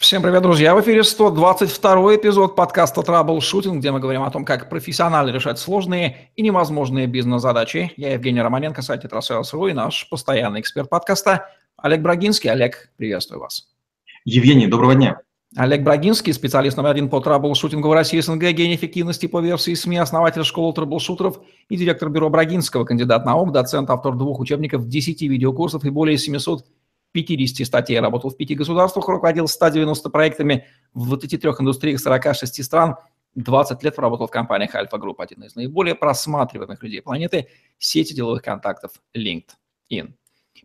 Всем привет, друзья! В эфире 122 эпизод подкаста «Траблшутинг», где мы говорим о том, как профессионально решать сложные и невозможные бизнес-задачи. Я Евгений Романенко, сайт «Tetrasales.ru» и наш постоянный эксперт подкаста Олег Брагинский. Олег, приветствую вас. Евгений, доброго дня. Олег Брагинский, специалист номер один по траблшутингу в России СНГ, гений эффективности по версии СМИ, основатель школы траблшутеров и директор бюро Брагинского, кандидат наук, доцент, автор двух учебников, 10 видеокурсов и более 700 50 статей, работал в пяти государствах, руководил 190 проектами в 23 индустриях 46 стран, 20 лет работал в компаниях Альфа Групп, один из наиболее просматриваемых людей планеты, сети деловых контактов LinkedIn.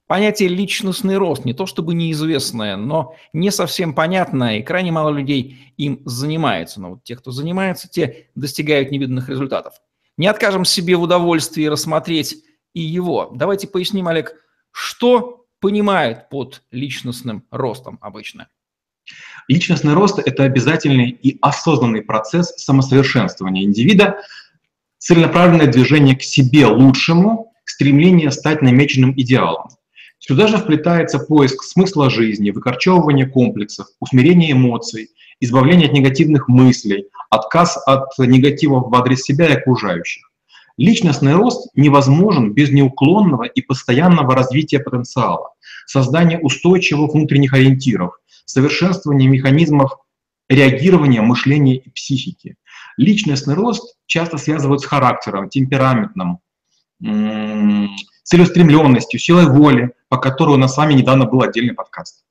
Понятие «личностный рост» не то чтобы неизвестное, но не совсем понятное, и крайне мало людей им занимается. Но вот те, кто занимается, те достигают невиданных результатов. Не откажем себе в удовольствии рассмотреть и его. Давайте поясним, Олег, что понимают под личностным ростом обычно? Личностный рост – это обязательный и осознанный процесс самосовершенствования индивида, целенаправленное движение к себе лучшему, стремление стать намеченным идеалом. Сюда же вплетается поиск смысла жизни, выкорчевывание комплексов, усмирение эмоций, избавление от негативных мыслей, отказ от негатива в адрес себя и окружающих. Личностный рост невозможен без неуклонного и постоянного развития потенциала, создания устойчивых внутренних ориентиров, совершенствования механизмов реагирования мышления и психики. Личностный рост часто связывают с характером, темпераментом, целеустремленностью, силой воли, по которой у нас с вами недавно был отдельный подкаст.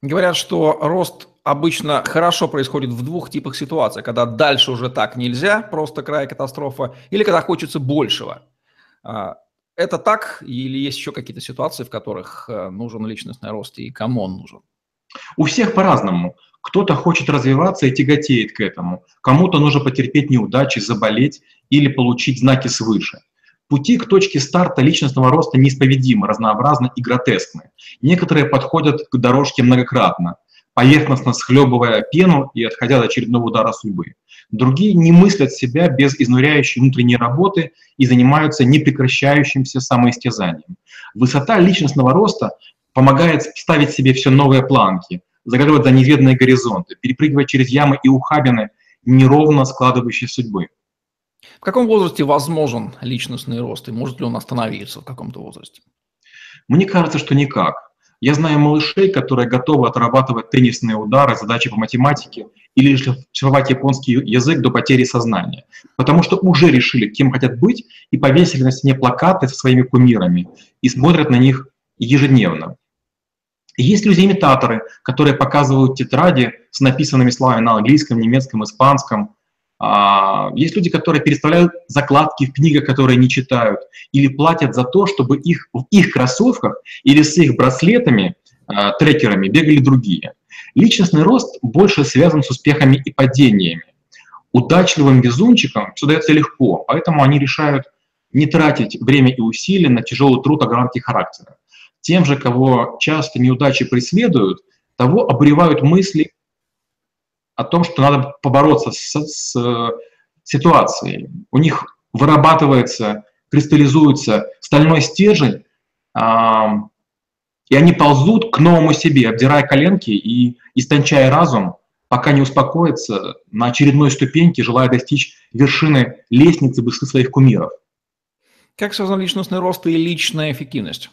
Говорят, что рост обычно хорошо происходит в двух типах ситуаций, когда дальше уже так нельзя, просто край катастрофа, или когда хочется большего. А, это так или есть еще какие-то ситуации, в которых э, нужен личностный рост и кому он нужен? У всех по-разному. Кто-то хочет развиваться и тяготеет к этому. Кому-то нужно потерпеть неудачи, заболеть или получить знаки свыше. Пути к точке старта личностного роста неисповедимы, разнообразны и гротескны. Некоторые подходят к дорожке многократно, поверхностно схлебывая пену и отходя от очередного удара судьбы. Другие не мыслят себя без изнуряющей внутренней работы и занимаются непрекращающимся самоистязанием. Высота личностного роста помогает ставить себе все новые планки, заглядывать за неизведанные горизонты, перепрыгивать через ямы и ухабины неровно складывающей судьбы. В каком возрасте возможен личностный рост и может ли он остановиться в каком-то возрасте? Мне кажется, что никак. Я знаю малышей, которые готовы отрабатывать теннисные удары, задачи по математике или шлифовать японский язык до потери сознания, потому что уже решили, кем хотят быть, и повесили на стене плакаты со своими кумирами и смотрят на них ежедневно. Есть люди-имитаторы, которые показывают тетради с написанными словами на английском, немецком, испанском, есть люди, которые переставляют закладки в книгах, которые не читают, или платят за то, чтобы их, в их кроссовках или с их браслетами, а, трекерами бегали другие. Личностный рост больше связан с успехами и падениями. Удачливым везунчикам все дается легко, поэтому они решают не тратить время и усилия на тяжелый труд огранки характера. Тем же, кого часто неудачи преследуют, того обревают мысли о том, что надо побороться с, с э, ситуацией. У них вырабатывается, кристаллизуется стальной стержень, а, и они ползут к новому себе, обдирая коленки и истончая разум, пока не успокоятся на очередной ступеньке, желая достичь вершины лестницы высоты своих кумиров. Как связан личностный рост и личная эффективность?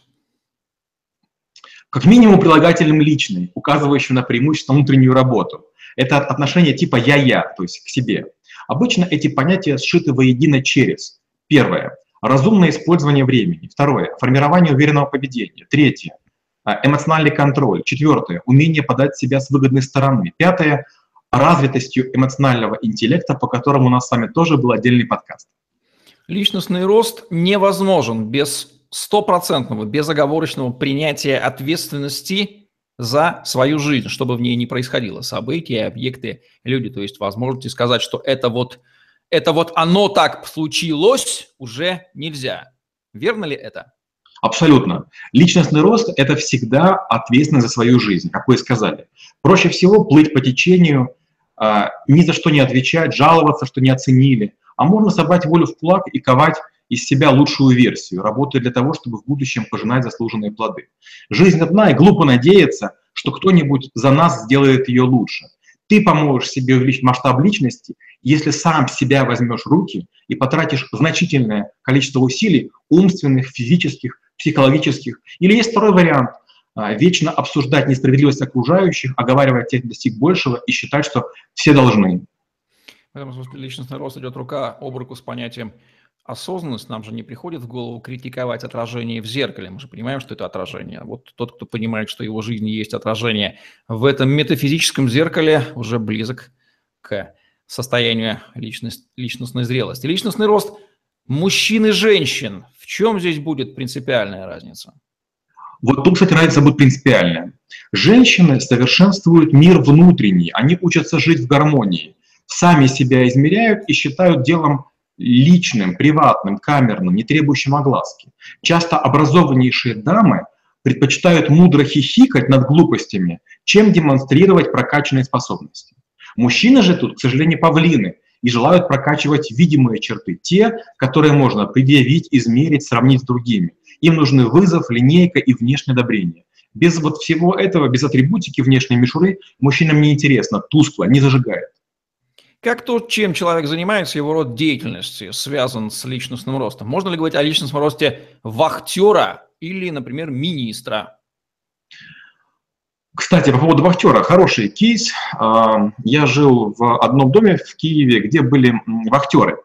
Как минимум прилагательным «личный», указывающим на преимущественно внутреннюю работу. Это отношение типа «я-я», то есть к себе. Обычно эти понятия сшиты воедино через. Первое – разумное использование времени, второе – формирование уверенного поведения, третье – эмоциональный контроль, четвертое – умение подать себя с выгодной стороны, пятое – развитостью эмоционального интеллекта, по которому у нас с вами тоже был отдельный подкаст. Личностный рост невозможен без стопроцентного, безоговорочного принятия ответственности за свою жизнь, чтобы в ней не происходило. События, объекты, люди. То есть можете сказать, что это вот, это вот оно так случилось, уже нельзя. Верно ли это? Абсолютно. Личностный рост – это всегда ответственность за свою жизнь, как вы и сказали. Проще всего плыть по течению, а, ни за что не отвечать, жаловаться, что не оценили. А можно собрать волю в кулак и ковать из себя лучшую версию, работая для того, чтобы в будущем пожинать заслуженные плоды. Жизнь одна, и глупо надеяться, что кто-нибудь за нас сделает ее лучше. Ты поможешь себе увеличить масштаб личности, если сам себя возьмешь в руки и потратишь значительное количество усилий умственных, физических, психологических. Или есть второй вариант а, – вечно обсуждать несправедливость окружающих, оговаривать тех достиг большего и считать, что все должны. В этом смысле личностный рост идет рука об руку с понятием осознанность. Нам же не приходит в голову критиковать отражение в зеркале. Мы же понимаем, что это отражение. Вот тот, кто понимает, что его жизни есть отражение в этом метафизическом зеркале, уже близок к состоянию личность, личностной зрелости. Личностный рост мужчин и женщин. В чем здесь будет принципиальная разница? Вот тут, кстати, разница будет принципиальная. Женщины совершенствуют мир внутренний, они учатся жить в гармонии сами себя измеряют и считают делом личным, приватным, камерным, не требующим огласки. Часто образованнейшие дамы предпочитают мудро хихикать над глупостями, чем демонстрировать прокачанные способности. Мужчины же тут, к сожалению, павлины и желают прокачивать видимые черты, те, которые можно предъявить, измерить, сравнить с другими. Им нужны вызов, линейка и внешнее одобрение. Без вот всего этого, без атрибутики внешней мишуры, мужчинам не интересно, тускло, не зажигает. Как то, чем человек занимается, его род деятельности связан с личностным ростом? Можно ли говорить о личностном росте вахтера или, например, министра? Кстати, по поводу вахтера, хороший кейс. А, я жил в одном доме в Киеве, где были вахтеры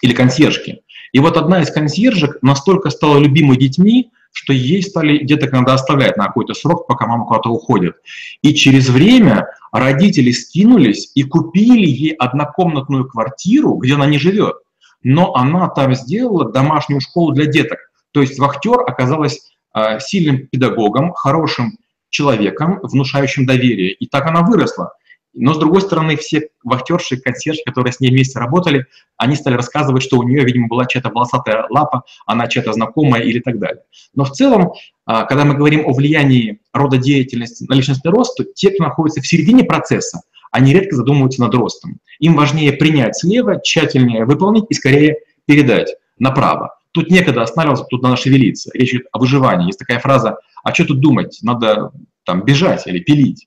или консьержки. И вот одна из консьержек настолько стала любимой детьми, что ей стали деток надо оставлять на какой-то срок, пока мама куда-то уходит. И через время родители скинулись и купили ей однокомнатную квартиру, где она не живет. Но она там сделала домашнюю школу для деток. То есть вахтер оказалась э, сильным педагогом, хорошим человеком, внушающим доверие. И так она выросла. Но, с другой стороны, все вахтерши, консьержи, которые с ней вместе работали, они стали рассказывать, что у нее, видимо, была чья-то волосатая лапа, она чья-то знакомая или так далее. Но в целом, а, когда мы говорим о влиянии рода деятельности на личностный рост, то те, кто находится в середине процесса, они редко задумываются над ростом. Им важнее принять слева, тщательнее выполнить и скорее передать направо. Тут некогда останавливаться, тут надо шевелиться. Речь идет о выживании. Есть такая фраза, а что тут думать, надо там бежать или пилить.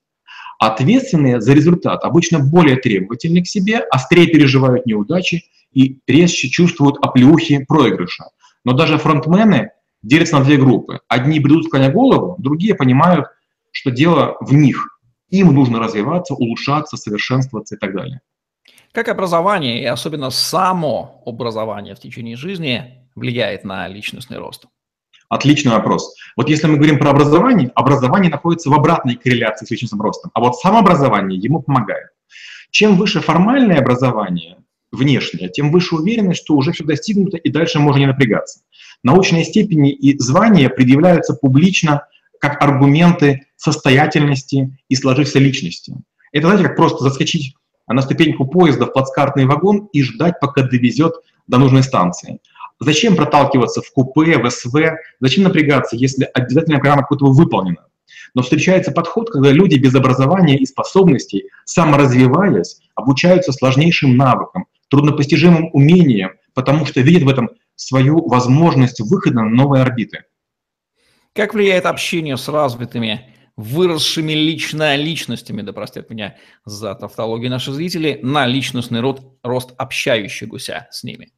Ответственные за результат обычно более требовательны к себе, острее переживают неудачи и резче чувствуют оплеухи проигрыша. Но даже фронтмены делятся на две группы. Одни бредут склоня голову, другие понимают, что дело в них. Им нужно развиваться, улучшаться, совершенствоваться и так далее. Как образование и особенно само образование в течение жизни влияет на личностный рост? Отличный вопрос. Вот если мы говорим про образование, образование находится в обратной корреляции с личностным ростом, а вот самообразование ему помогает. Чем выше формальное образование, внешнее, тем выше уверенность, что уже все достигнуто и дальше можно не напрягаться. Научные степени и звания предъявляются публично как аргументы состоятельности и сложившейся личности. Это, знаете, как просто заскочить на ступеньку поезда в плацкартный вагон и ждать, пока довезет до нужной станции. Зачем проталкиваться в купе, в СВ? Зачем напрягаться, если обязательная программа какой-то выполнена? Но встречается подход, когда люди без образования и способностей, саморазвиваясь, обучаются сложнейшим навыкам, труднопостижимым умениям, потому что видят в этом свою возможность выхода на новые орбиты. Как влияет общение с развитыми, выросшими лично личностями, да простят меня за тавтологию наши зрители, на личностный рост, рост общающегося с ними?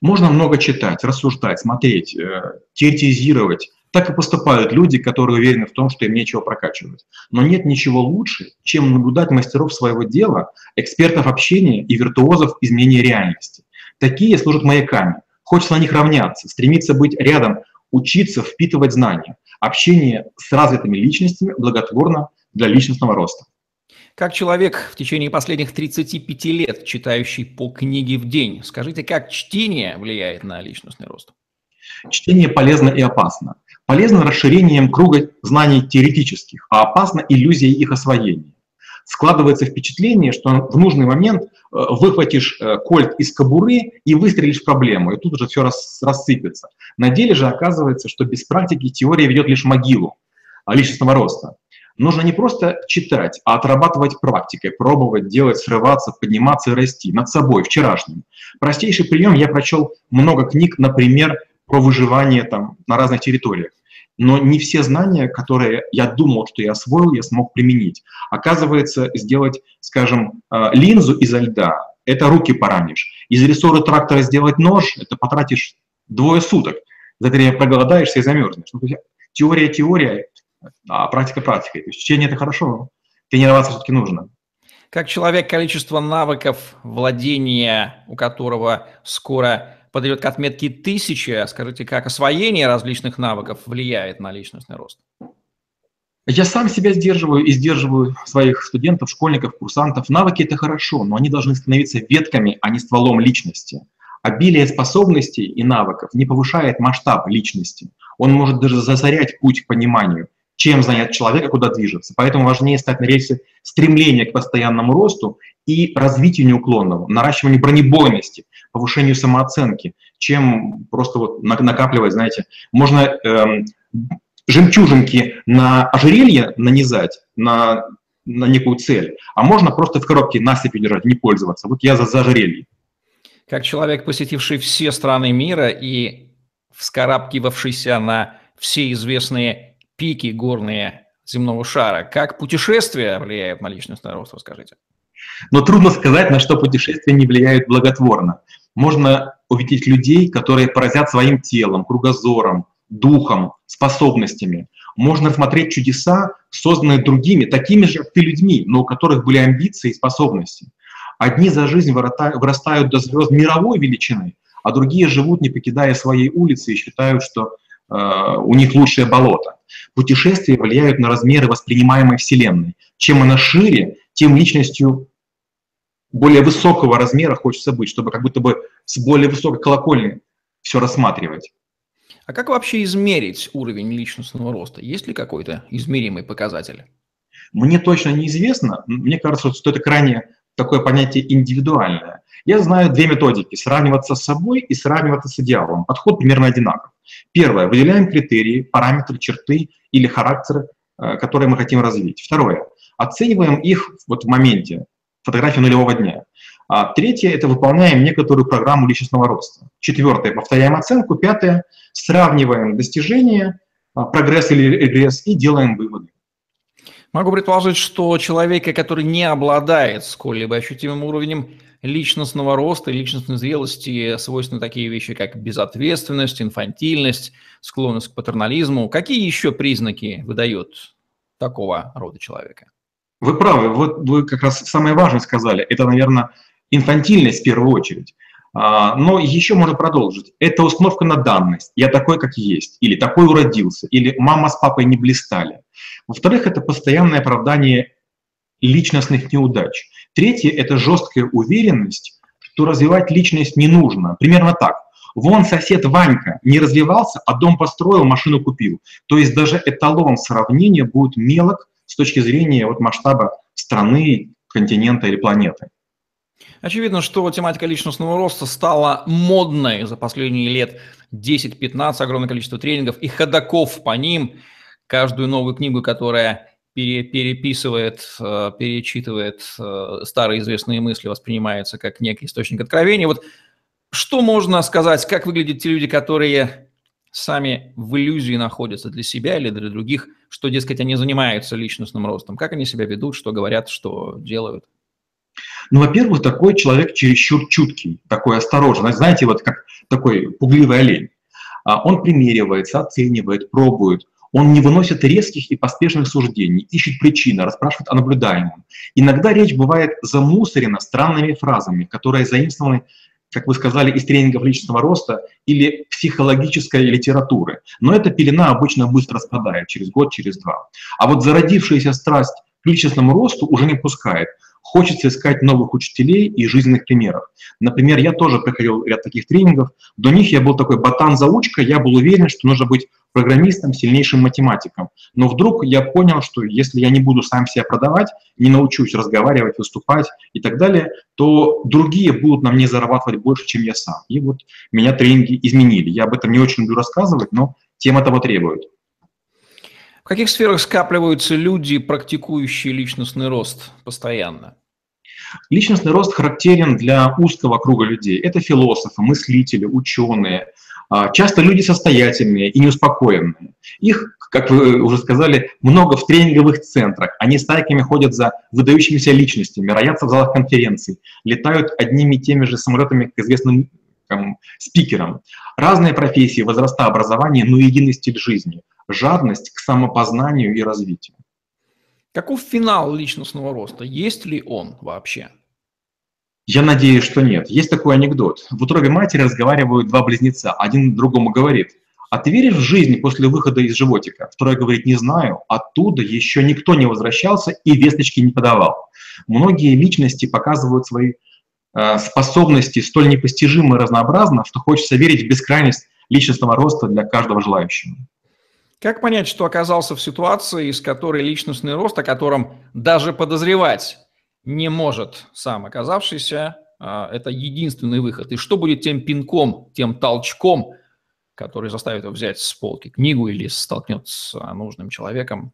Можно много читать, рассуждать, смотреть, э, теоретизировать. Так и поступают люди, которые уверены в том, что им нечего прокачивать. Но нет ничего лучше, чем наблюдать мастеров своего дела, экспертов общения и виртуозов изменения реальности. Такие служат маяками. Хочется на них равняться, стремиться быть рядом, учиться, впитывать знания. Общение с развитыми личностями благотворно для личностного роста. Как человек в течение последних 35 лет, читающий по книге в день, скажите, как чтение влияет на личностный рост? Чтение полезно и опасно. Полезно расширением круга знаний теоретических, а опасно иллюзией их освоения. Складывается впечатление, что в нужный момент э, выхватишь э, кольт из кобуры и выстрелишь в проблему, и тут уже все рассыпется. На деле же оказывается, что без практики теория ведет лишь могилу личностного роста. Нужно не просто читать, а отрабатывать практикой, пробовать, делать, срываться, подниматься и расти над собой, вчерашним. Простейший прием, я прочел много книг, например, про выживание там, на разных территориях. но не все знания, которые я думал, что я освоил, я смог применить. Оказывается, сделать, скажем, э, линзу изо льда – это руки поранишь. Из рессоры трактора сделать нож – это потратишь двое суток. За время проголодаешься и замерзнешь. Ну, теория – теория, а практика – практика. То есть учение – это хорошо, тренироваться все-таки нужно. Как человек, количество навыков владения, у которого скоро подойдет к отметке тысячи, скажите, как освоение различных навыков влияет на личностный рост? Я сам себя сдерживаю и сдерживаю своих студентов, школьников, курсантов. Навыки – это хорошо, но они должны становиться ветками, а не стволом личности. Обилие способностей и навыков не повышает масштаб личности. Он может даже засорять путь к пониманию – чем занят человек и куда движется. Поэтому важнее стать на рельсе стремления к постоянному росту и развитию неуклонного, наращиванию бронебойности, повышению самооценки, чем просто вот накапливать, знаете, можно эм, жемчужинки на ожерелье нанизать, на, на некую цель, а можно просто в коробке насыпи держать, не пользоваться. Вот я за, за ожерелье. Как человек, посетивший все страны мира и вскарабкивавшийся на все известные пики горные земного шара. Как путешествия влияют на личностный рост, расскажите? Но трудно сказать, на что путешествия не влияют благотворно. Можно увидеть людей, которые поразят своим телом, кругозором, духом, способностями. Можно смотреть чудеса, созданные другими, такими же, как ты, людьми, но у которых были амбиции и способности. Одни за жизнь вырастают до звезд мировой величины, а другие живут, не покидая своей улицы, и считают, что у них лучшее болото. Путешествия влияют на размеры воспринимаемой Вселенной. Чем она шире, тем личностью более высокого размера хочется быть, чтобы как будто бы с более высокой колокольни все рассматривать. А как вообще измерить уровень личностного роста? Есть ли какой-то измеримый показатель? Мне точно неизвестно. Мне кажется, что это крайне такое понятие индивидуальное. Я знаю две методики – сравниваться с собой и сравниваться с идеалом. Подход примерно одинаков. Первое – выделяем критерии, параметры, черты или характеры, э, которые мы хотим развить. Второе – оцениваем их вот в моменте, фотографии нулевого дня. А третье – это выполняем некоторую программу личностного роста. Четвертое – повторяем оценку. Пятое – сравниваем достижения, а, прогресс или регресс и делаем выводы. Могу предположить, что человека, который не обладает сколь-либо ощутимым уровнем личностного роста и личностной зрелости свойственны такие вещи, как безответственность, инфантильность, склонность к патернализму. Какие еще признаки выдают такого рода человека? Вы правы, вот вы как раз самое важное сказали. Это, наверное, инфантильность в первую очередь. А, но еще можно продолжить. Это установка на данность. Я такой, как есть. Или такой уродился. Или мама с папой не блистали. Во-вторых, это постоянное оправдание личностных неудач. Третье – это жесткая уверенность, что развивать личность не нужно. Примерно так. Вон сосед Ванька не развивался, а дом построил, машину купил. То есть даже эталон сравнения будет мелок с точки зрения вот масштаба страны, континента или планеты. Очевидно, что тематика личностного роста стала модной за последние лет 10-15, огромное количество тренингов и ходаков по ним. Каждую новую книгу, которая пере, переписывает, э, перечитывает э, старые известные мысли, воспринимается как некий источник откровения. Вот что можно сказать, как выглядят те люди, которые сами в иллюзии находятся для себя или для других, что, дескать, они занимаются личностным ростом, как они себя ведут, что говорят, что делают? Ну, во-первых, такой человек чересчур чуткий, такой осторожный. Знаете, вот как такой пугливый олень. А он примеривается, оценивает, пробует. Он не выносит резких и поспешных суждений, ищет причины, расспрашивает о наблюдаемом. Иногда речь бывает замусорена странными фразами, которые заимствованы, как вы сказали, из тренингов личностного роста или психологической литературы. Но эта пелена обычно быстро спадает, через год, через два. А вот зародившаяся страсть к личностному росту уже не пускает хочется искать новых учителей и жизненных примеров. Например, я тоже проходил ряд таких тренингов. До них я был такой ботан-заучка, я был уверен, что нужно быть программистом, сильнейшим математиком. Но вдруг я понял, что если я не буду сам себя продавать, не научусь разговаривать, выступать и так далее, то другие будут на мне зарабатывать больше, чем я сам. И вот меня тренинги изменили. Я об этом не очень люблю рассказывать, но тема того требует. Каких сферах скапливаются люди, практикующие личностный рост постоянно? Личностный рост характерен для узкого круга людей. Это философы, мыслители, ученые, А, часто люди состоятельные и неуспокоенные. Их, как вы уже сказали, много в тренинговых центрах. Они стайками ходят за выдающимися личностями, роятся в залах конференций, летают одними и теми же самолетами к известным там, спикерам. Разные профессии, возраста образования, но единый стиль жизни. Жадность к самопознанию и развитию. Каков финал личностного роста? Есть ли он вообще? Я надеюсь, что нет. Есть такой анекдот. В утробе матери разговаривают два близнеца. Один другому говорит, а ты веришь в жизнь после выхода из животика? Второй говорит, не знаю. Оттуда еще никто не возвращался и весточки не подавал. Многие личности показывают свои э, способности столь непостижимо и разнообразно, что хочется верить в бескрайность личностного роста для каждого желающего. Как понять, что оказался в ситуации, из которой личностный рост, о котором даже подозревать не может сам оказавшийся, а, это единственный выход. И что будет тем пинком, тем толчком, который заставит его взять с полки книгу или столкнется с нужным человеком?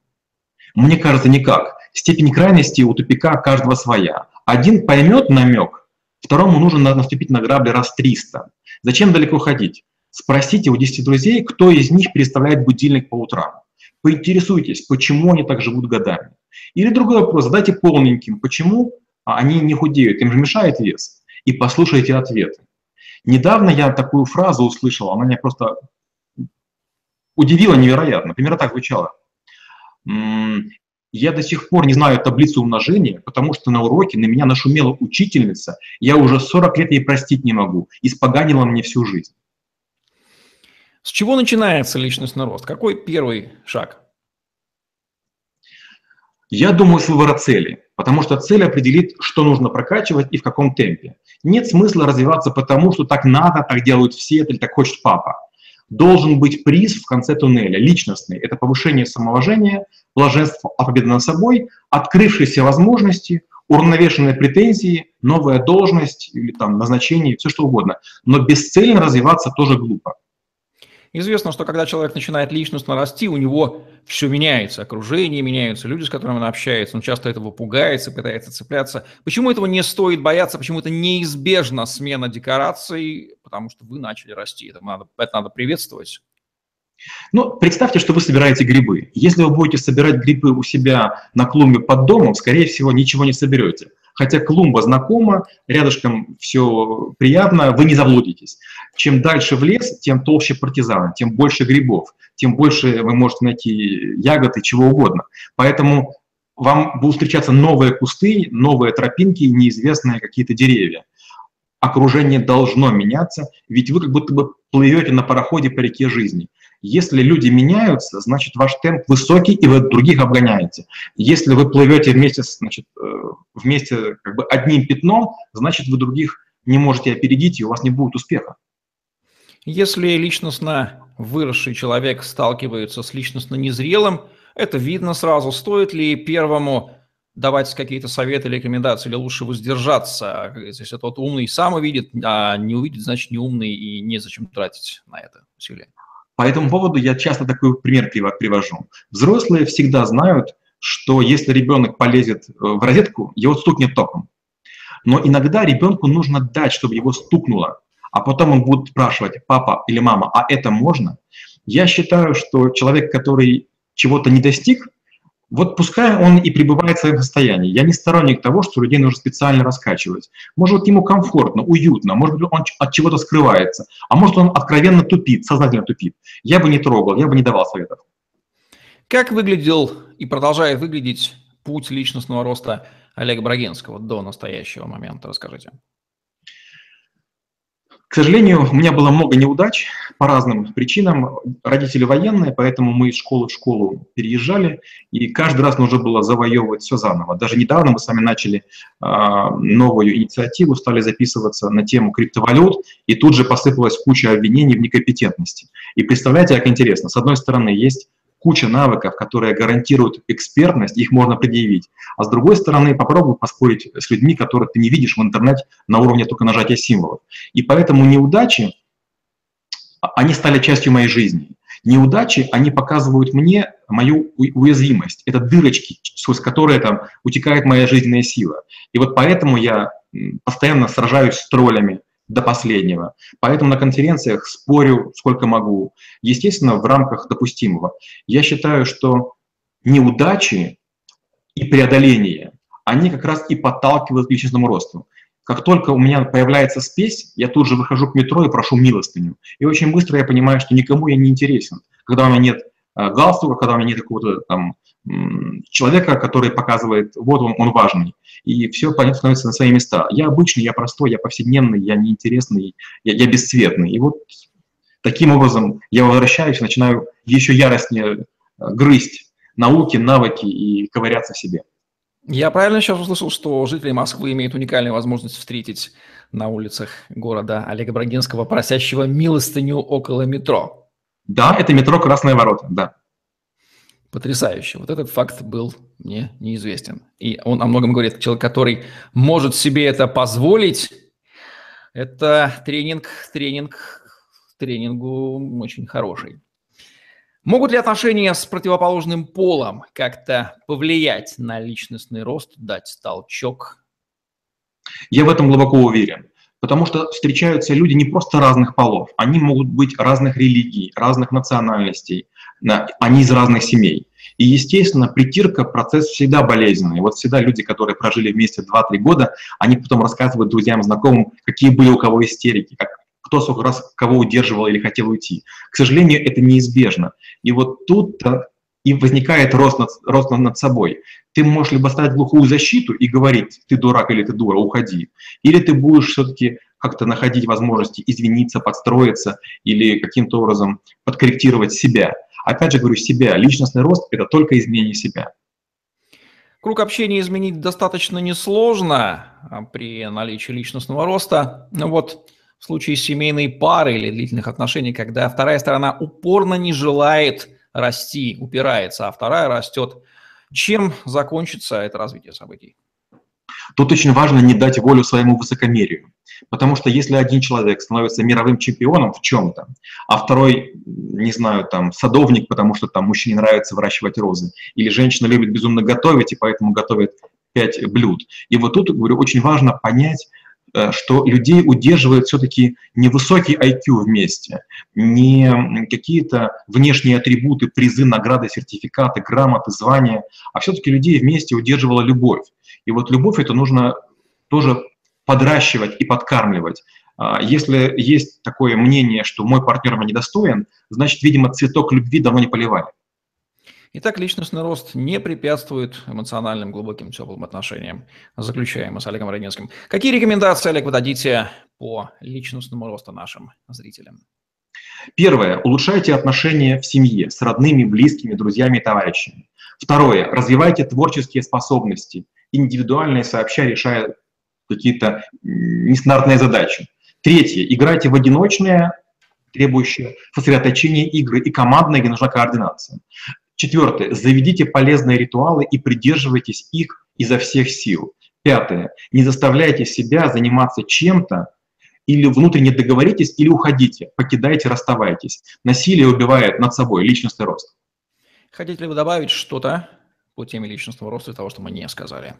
Мне кажется, никак. Степень крайности у тупика каждого своя. Один поймет намек, второму нужно наступить на грабли раз 300. Зачем далеко ходить? Спросите у 10 друзей, кто из них переставляет будильник по утрам. Поинтересуйтесь, почему они так живут годами. Или другой вопрос, задайте полненьким, почему они не худеют, им же мешает вес. И послушайте ответы. Недавно я такую фразу услышал, она меня просто удивила невероятно. Примерно так звучало. Я до сих пор не знаю таблицу умножения, потому что на уроке на меня нашумела учительница, я уже 40 лет ей простить не могу, испоганила мне всю жизнь. С чего начинается личностный рост? Какой первый шаг? Я думаю с выбора цели, потому что цель определит, что нужно прокачивать и в каком темпе. Нет смысла развиваться потому, что так надо, так делают все, или так хочет папа. Должен быть приз в конце туннеля, личностный. Это повышение самоуважения, блаженство от победы над собой, открывшиеся возможности, уравновешенные претензии, новая должность или там назначение, все что угодно. Но бесцельно развиваться тоже глупо. Известно, что когда человек начинает личностно расти, у него все меняется, окружение меняется, люди, с которыми он общается, он часто этого пугается, пытается цепляться. Почему этого не стоит бояться, почему это неизбежна смена декораций, потому что вы начали расти, это надо, это надо приветствовать. Ну, представьте, что вы собираете грибы. Если вы будете собирать грибы у себя на клумбе под домом, скорее всего, ничего не соберете хотя клумба знакома, рядышком все приятно, вы не заблудитесь. Чем дальше в лес, тем толще партизаны, тем больше грибов, тем больше вы можете найти ягод и чего угодно. Поэтому вам будут встречаться новые кусты, новые тропинки, неизвестные какие-то деревья. Окружение должно меняться, ведь вы как будто бы плывете на пароходе по реке жизни. Если люди меняются, значит ваш темп высокий, и вы других обгоняете. Если вы плывете вместе, значит, э, вместе как бы одним пятном, значит вы других не можете опередить, и у вас не будет успеха. Если личностно выросший человек сталкивается с личностно незрелым, это видно сразу. Стоит ли первому давать какие-то советы или рекомендации, или лучше воздержаться? Если тот умный сам увидит, а не увидит, значит не умный, и незачем тратить на это усилия. По этому поводу я часто такой пример привожу. Взрослые всегда знают, что если ребенок полезет э, в розетку, его стукнет током. Но иногда ребенку нужно дать, чтобы его стукнуло, а потом он будет спрашивать, папа или мама, а это можно? Я считаю, что человек, который чего-то не достиг, вот пускай он и пребывает в своем состоянии. Я не сторонник того, что людей нужно специально раскачивать. Может, ему комфортно, уютно, может быть, он от чего-то скрывается, а может, он откровенно тупит, сознательно тупит. Я бы не трогал, я бы не давал советов. Как выглядел и продолжает выглядеть путь личностного роста Олега Брагинского до настоящего момента? Расскажите. К сожалению, у меня было много неудач по разным причинам. Родители военные, поэтому мы из школы в школу переезжали, и каждый раз нужно было завоевывать все заново. Даже недавно мы с вами начали э, новую инициативу, стали записываться на тему криптовалют, и тут же посыпалась куча обвинений в некомпетентности. И представляете, как интересно, с одной стороны есть куча навыков, которые гарантируют экспертность, их можно предъявить. А с другой стороны, попробуй поспорить с людьми, которых ты не видишь в интернете на уровне только нажатия символов. И поэтому неудачи, а, они стали частью моей жизни. Неудачи, они показывают мне мою уязвимость. Это дырочки, сквозь которые там утекает моя жизненная сила. И вот поэтому я постоянно сражаюсь с троллями, до последнего. Поэтому на конференциях спорю сколько могу. Естественно, в рамках допустимого. Я считаю, что неудачи и преодоление, они как раз и подталкивают к личностному росту. Как только у меня появляется спесь, я тут же выхожу к метро и прошу милостыню. И очень быстро я понимаю, что никому я не интересен. Когда у меня нет э, галстука, когда у меня нет какого-то там человека, который показывает, вот он, он важный. И все понятно становится на свои места. Я обычный, я простой, я повседневный, я неинтересный, я, я бесцветный. И вот таким образом я возвращаюсь, начинаю еще яростнее э, грызть науки, навыки и ковыряться в себе. Я правильно сейчас услышал, что жители Москвы имеют уникальную возможность встретить на улицах города Олега Брагинского, просящего милостыню около метро? Да, это метро «Красные ворота», да. Потрясающе. Вот этот факт был мне неизвестен. И он о многом говорит. Человек, который может себе это позволить, это тренинг, тренинг, тренингу очень хороший. Могут ли отношения с противоположным полом как-то повлиять на личностный рост, дать толчок? Я в этом глубоко уверен. Потому что встречаются люди не просто разных полов, они могут быть разных религий, разных национальностей, они из разных семей. И, естественно, притирка – процесс всегда болезненный. Вот всегда люди, которые прожили вместе 2-3 года, они потом рассказывают друзьям, знакомым, какие были у кого истерики, как кто сколько раз кого удерживал или хотел уйти. К сожалению, это неизбежно. И вот тут и возникает рост над, рост над собой. Ты можешь либо ставить глухую защиту и говорить, ты дурак или ты дура, уходи. Или ты будешь все-таки как-то находить возможности извиниться, подстроиться или каким-то образом подкорректировать себя. Опять же говорю, себя. Личностный рост – это только изменение себя. Круг общения изменить достаточно несложно а, при наличии личностного роста. Но вот в случае семейной пары или длительных отношений, когда вторая сторона упорно не желает расти, упирается, а вторая растет, чем закончится это развитие событий? Тут очень важно не дать волю своему высокомерию. Потому что если один человек становится мировым чемпионом в чем-то, а второй, не знаю, там, садовник, потому что там мужчине нравится выращивать розы, или женщина любит безумно готовить, и поэтому готовит пять блюд. И вот тут, говорю, очень важно понять, Э, что людей удерживает все-таки не высокий IQ вместе, не какие-то внешние атрибуты, призы, награды, сертификаты, грамоты, звания, а все-таки людей вместе удерживала любовь. И вот любовь это нужно тоже подращивать и подкармливать. А, если есть такое мнение, что мой партнер мне недостоин, значит, видимо, цветок любви давно не поливали. Итак, личностный рост не препятствует эмоциональным глубоким теплым отношениям. Заключаем мы с Олегом Родинским. Какие рекомендации, Олег, вы дадите по личностному росту нашим зрителям? Первое. Улучшайте отношения в семье с родными, близкими, друзьями и товарищами. Второе. Развивайте творческие способности, индивидуально и сообща решая какие-то нестандартные задачи. Третье. Играйте в одиночные, требующие сосредоточения игры и командная, где нужна координация. Четвертое. Заведите полезные ритуалы и придерживайтесь их изо всех сил. Пятое. Не заставляйте себя заниматься чем-то, или внутренне договоритесь, или уходите, покидайте, расставайтесь. Насилие убивает над собой личностный рост. Хотите ли вы добавить что-то по теме личностного роста из того, что мы не сказали?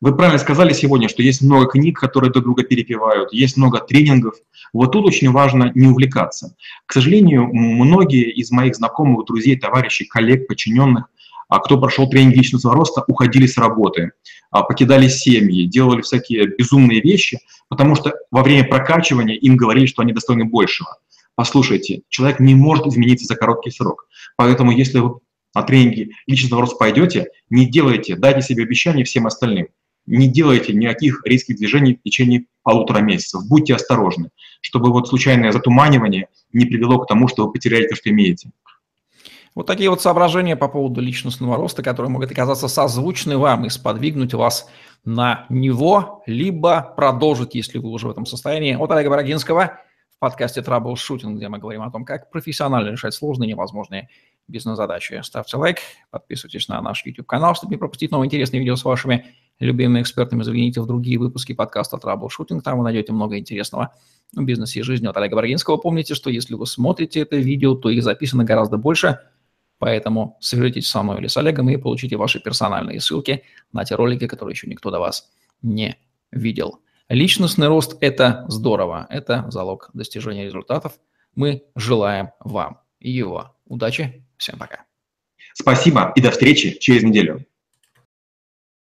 Вы правильно сказали сегодня, что есть много книг, которые друг друга перепевают, есть много тренингов. Вот тут очень важно не увлекаться. К сожалению, многие из моих знакомых, друзей, товарищей, коллег, подчиненных, а кто прошел тренинг личностного роста, уходили с работы, а, покидали семьи, делали всякие безумные вещи, потому что во время прокачивания им говорили, что они достойны большего. Послушайте, человек не может измениться за короткий срок. Поэтому если вы на тренинги личностного роста пойдете, не делайте, дайте себе обещание всем остальным. Не делайте никаких резких движений в течение полутора месяцев. Будьте осторожны, чтобы вот случайное затуманивание не привело к тому, что вы потеряете то, что имеете. Вот такие вот соображения по поводу личностного роста, которые могут оказаться созвучны вам и сподвигнуть вас на него, либо продолжить, если вы уже в этом состоянии. От Олега Бородинского в подкасте Troubleshooting, где мы говорим о том, как профессионально решать сложные невозможные бизнес-задачи. Ставьте лайк, подписывайтесь на наш YouTube-канал, чтобы не пропустить новые интересные видео с вашими любимыми экспертами. Загляните в другие выпуски подкаста Troubleshooting, там вы найдете много интересного в бизнесе и жизни от Олега Брагинского. Помните, что если вы смотрите это видео, то их записано гораздо больше, поэтому свяжитесь со мной или с Олегом и получите ваши персональные ссылки на те ролики, которые еще никто до вас не видел. Личностный рост – это здорово, это залог достижения результатов. Мы желаем вам его. Удачи, всем пока. Спасибо и до встречи через неделю.